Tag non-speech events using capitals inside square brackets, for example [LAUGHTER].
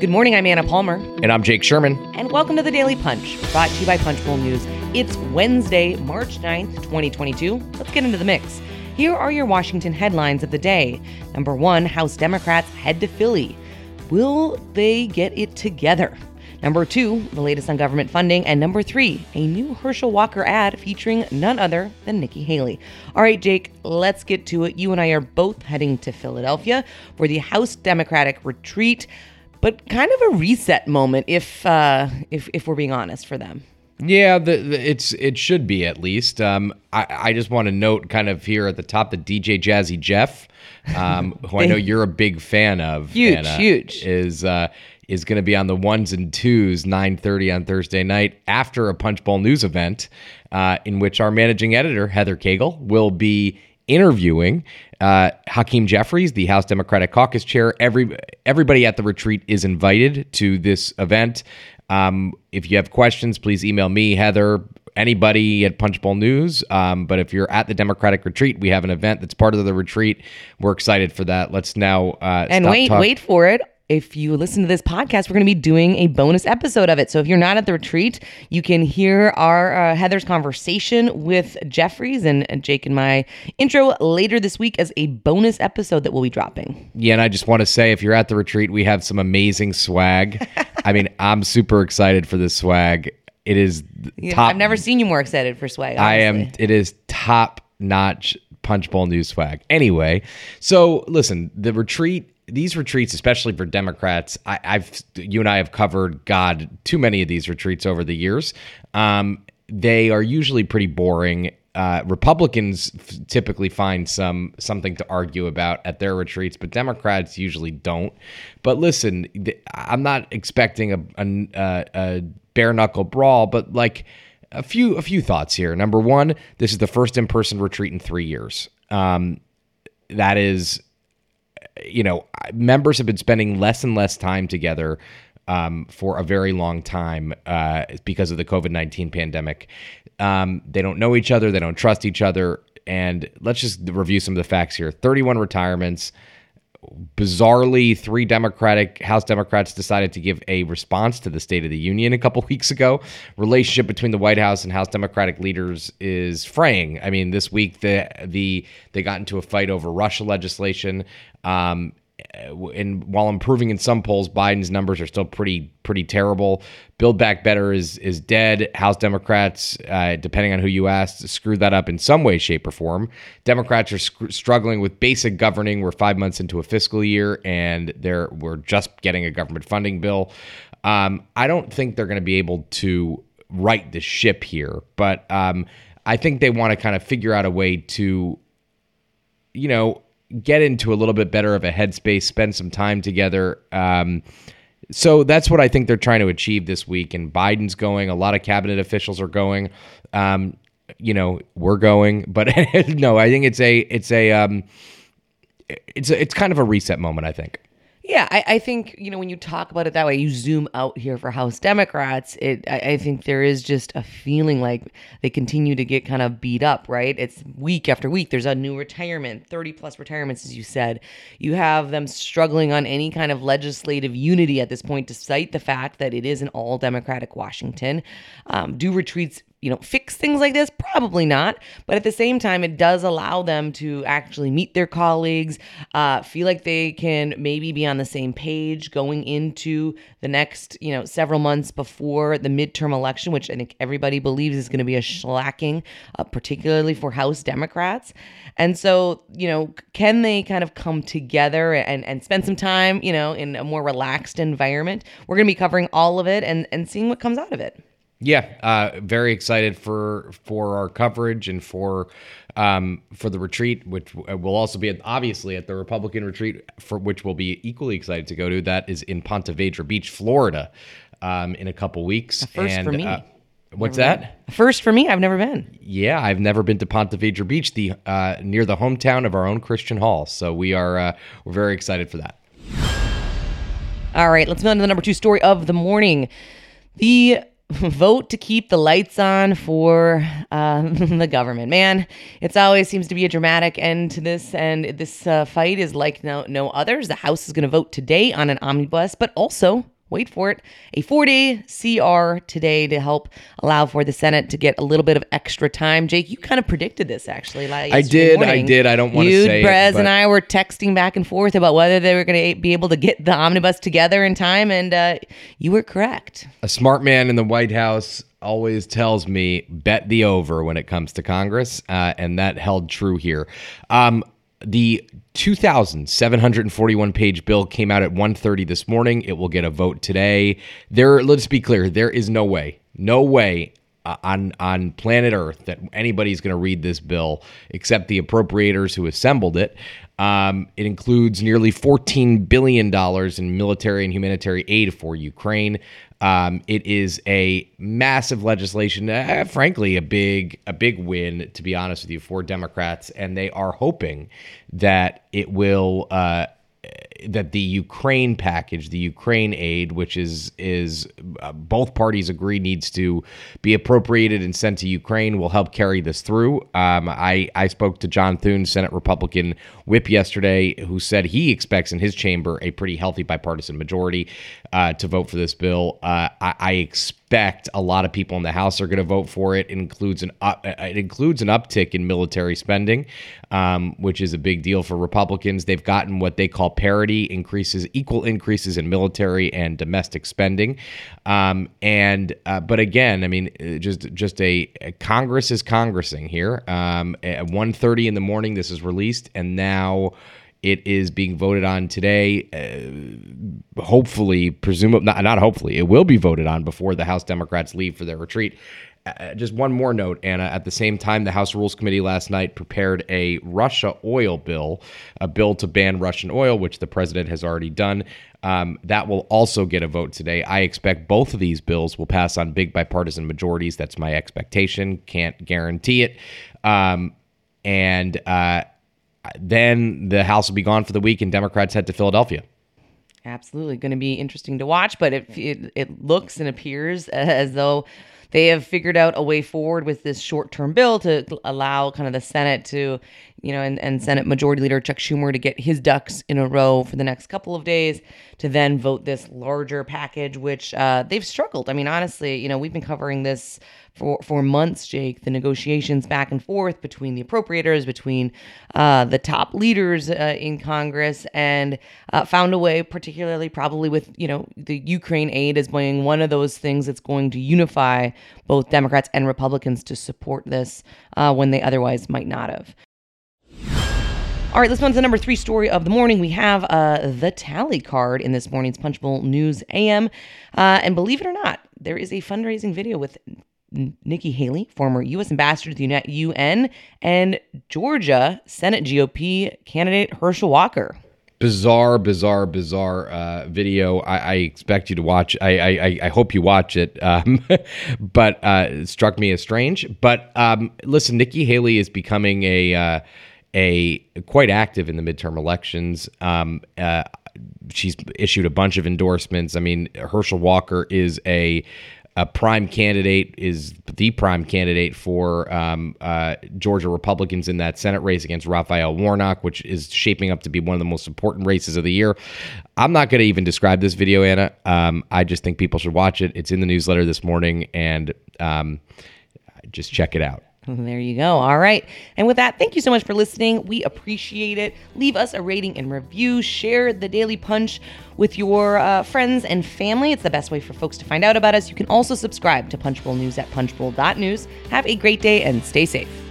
Good morning, I'm Anna Palmer. And I'm Jake Sherman. And welcome to the Daily Punch, brought to you by Punchbowl News. It's Wednesday, March 9th, 2022. Let's get into the mix. Here are your Washington headlines of the day. Number one House Democrats head to Philly. Will they get it together? Number two, the latest on government funding. And number three, a new Herschel Walker ad featuring none other than Nikki Haley. All right, Jake, let's get to it. You and I are both heading to Philadelphia for the House Democratic retreat, but kind of a reset moment, if uh, if, if we're being honest, for them. Yeah, the, the, it's it should be at least. Um, I, I just want to note, kind of here at the top, the DJ Jazzy Jeff, um, who I know [LAUGHS] you're a big fan of. Huge, Anna, huge. Is uh, is going to be on the ones and twos, 9:30 on Thursday night after a Punchbowl News event, uh, in which our managing editor Heather Caygle will be interviewing uh, Hakeem Jeffries, the House Democratic Caucus chair. Every everybody at the retreat is invited to this event. Um, if you have questions, please email me, Heather, anybody at Punchbowl News. Um, but if you're at the Democratic Retreat, we have an event that's part of the retreat. We're excited for that. Let's now uh, and wait, talk- wait for it if you listen to this podcast, we're going to be doing a bonus episode of it. So if you're not at the retreat, you can hear our uh, Heather's conversation with Jeffries and, Jake and my intro later this week as a bonus episode that we'll be dropping. Yeah, and I just want to say if you're at the retreat, we have some amazing swag. [LAUGHS] I mean, I'm super excited for this swag. It is top. I've never seen you more excited for swag. Honestly. I am. It is top notch Punchbowl News swag. Anyway, so listen, the retreat these retreats, especially for Democrats, I, have you and I have covered God too many of these retreats over the years. Um, they are usually pretty boring. Uh, Republicans f- typically find some something to argue about at their retreats, but Democrats usually don't. But listen, th- I'm not expecting a, a, a bare knuckle brawl, but like a few a few thoughts here. Number one, this is the first in person retreat in three years. Um, that is you know, members have been spending less and less time together um, for a very long time uh, because of the COVID 19 pandemic. Um, they don't know each other, they don't trust each other. And let's just review some of the facts here 31 retirements, bizarrely, three Democratic House Democrats decided to give a response to the State of the Union a couple [LAUGHS] weeks ago. Relationship between the White House and House Democratic leaders is fraying. I mean, this week the the they got into a fight over Russia legislation. Um, and while improving in some polls, Biden's numbers are still pretty pretty terrible. Build Back Better is is dead. House Democrats, uh, depending on who you ask, screwed that up in some way, shape, or form. Democrats are sc- struggling with basic governing. We're five months into a fiscal year, and they're we're just getting a government funding bill. Um, I don't think they're going to be able to right the ship here, but um, I think they want to kind of figure out a way to, you know get into a little bit better of a headspace, spend some time together. Um, so that's what I think they're trying to achieve this week. And Biden's going. A lot of cabinet officials are going. Um, you know, we're going, but [LAUGHS] no, I think it's a it's a um, it's a, it's kind of a reset moment. I think. Yeah, I, I, think you know when you talk about it that way, you zoom out here for House Democrats. It, I, I, think there is just a feeling like they continue to get kind of beat up. Right? It's week after week. There's a new retirement, thirty plus retirements, as you said. You have them struggling on any kind of legislative unity at this point, despite the fact that it is an all Democratic Washington. Um, do retreats you know, fix things like this? Probably not. But at the same time, it does allow them to actually meet their colleagues, uh, feel like they can maybe be on the same page going into the next, you know, several months before the midterm election, which I think everybody believes is going to be a shellacking, uh, particularly for House Democrats. And so, you know, can they kind of come together and, and spend some time, you know, in a more relaxed environment? We're going to be covering all of it and, and seeing what comes out of it. Yeah, uh, very excited for for our coverage and for um, for the retreat, which will also be at, obviously at the Republican retreat, for which we'll be equally excited to go to. That is in Ponte Vedra Beach, Florida, um, in a couple weeks. A first and, for me. Uh, what's never that? Been. First for me. I've never been. Yeah, I've never been to Ponte Vedra Beach, the uh, near the hometown of our own Christian Hall. So we are uh, we're very excited for that. All right, let's move on to the number two story of the morning. The vote to keep the lights on for uh, [LAUGHS] the government. Man, it always seems to be a dramatic end to this, and this uh, fight is like no no others. The House is going to vote today on an omnibus, but also wait for it, a four day CR today to help allow for the Senate to get a little bit of extra time. Jake, you kind of predicted this actually. Like I did, morning. I did. I don't want to say Brez it, and I were texting back and forth about whether they were going to be able to get the omnibus together in time, and uh, you were correct. A smart man in the White House always tells me bet the over when it comes to Congress, uh, and that held true here. Um, the 2,741 page bill came out at 1:30 this morning. It will get a vote today. There, let's be clear, there is no way, no way uh, on on planet Earth that anybody's going to read this bill except the appropriators who assembled it. Um, it includes nearly $14 billion in military and humanitarian aid for Ukraine. Um, it is a massive legislation, uh, frankly, a big a big win, to be honest with you, for Democrats, and they are hoping that it will uh, that the Ukraine package, the Ukraine aid, which is is uh, both parties agree needs to be appropriated and sent to Ukraine, will help carry this through. Um, I I spoke to John Thune, Senate Republican whip yesterday, who said he expects in his chamber a pretty healthy bipartisan majority uh, to vote for this bill. Uh, I, I expect expect a lot of people in the House are going to vote for it. It includes an uh, it includes an uptick in military spending, um, which is a big deal for Republicans. They've gotten what they call parity increases, equal increases in military and domestic spending. Um, and uh, but again, I mean, uh, just just a, a Congress is congressing here. Um, at 1.30 in the morning, this is released, and now. It is being voted on today. Uh, hopefully, presumably, not, not hopefully, it will be voted on before the House Democrats leave for their retreat. Uh, uh, just one more note, Anna. At the same time, the House Rules Committee last night prepared a Russia oil bill, a bill to ban Russian oil, which the president has already done. Um, that will also get a vote today. I expect both of these bills will pass on big bipartisan majorities. That's my expectation. Can't guarantee it. Um, and uh, then the House will be gone for the week and Democrats head to Philadelphia. Absolutely, going to be interesting to watch, but it, it, it looks and appears [LAUGHS] as though they have figured out a way forward with this short-term bill to allow kind of the Senate to, you know, and, and Senate Majority Leader Chuck Schumer to get his ducks in a row for the next couple of days to then vote this larger package, which uh, they've struggled. I mean, honestly, you know, we've been covering this for, for months, Jake, the negotiations back and forth between the appropriators, between uh, the top leaders uh, in Congress, and uh, found a way, particularly probably with, you know, the Ukraine aid as being one of those things that's going to unify both Democrats and Republicans to support this uh, when they otherwise might not have. All right, let's move on to the number three story of the morning. We have uh, the tally card in this morning's Punchbowl News AM. Uh, and believe it or not, there is a fundraising video with Nikki Haley, former U.S. ambassador to the UN, and Georgia Senate GOP candidate Herschel Walker. Bizarre, bizarre, bizarre uh, video. I, I, expect you to watch. I, I, I hope you watch it. Um, [LAUGHS] but uh, it struck me as strange. But um, listen, Nikki Haley is becoming a uh, a quite active in the midterm elections. Um, uh, she's issued a bunch of endorsements. I mean, Herschel Walker is a a prime candidate is the prime candidate for um, uh, Georgia Republicans in that Senate race against Raphael Warnock, which is shaping up to be one of the most important races of the year. I'm not going to even describe this video, Anna. Um, I just think people should watch it. It's in the newsletter this morning, and um, just check it out. [LAUGHS] There you go. All right. And with that, thank you so much for listening. We appreciate it. Leave us a rating and review. Share the Daily Punch with your uh, friends and family. It's the best way for folks to find out about us. You can also subscribe to Punchbowl News at punchbowl.news. Have a great day and stay safe.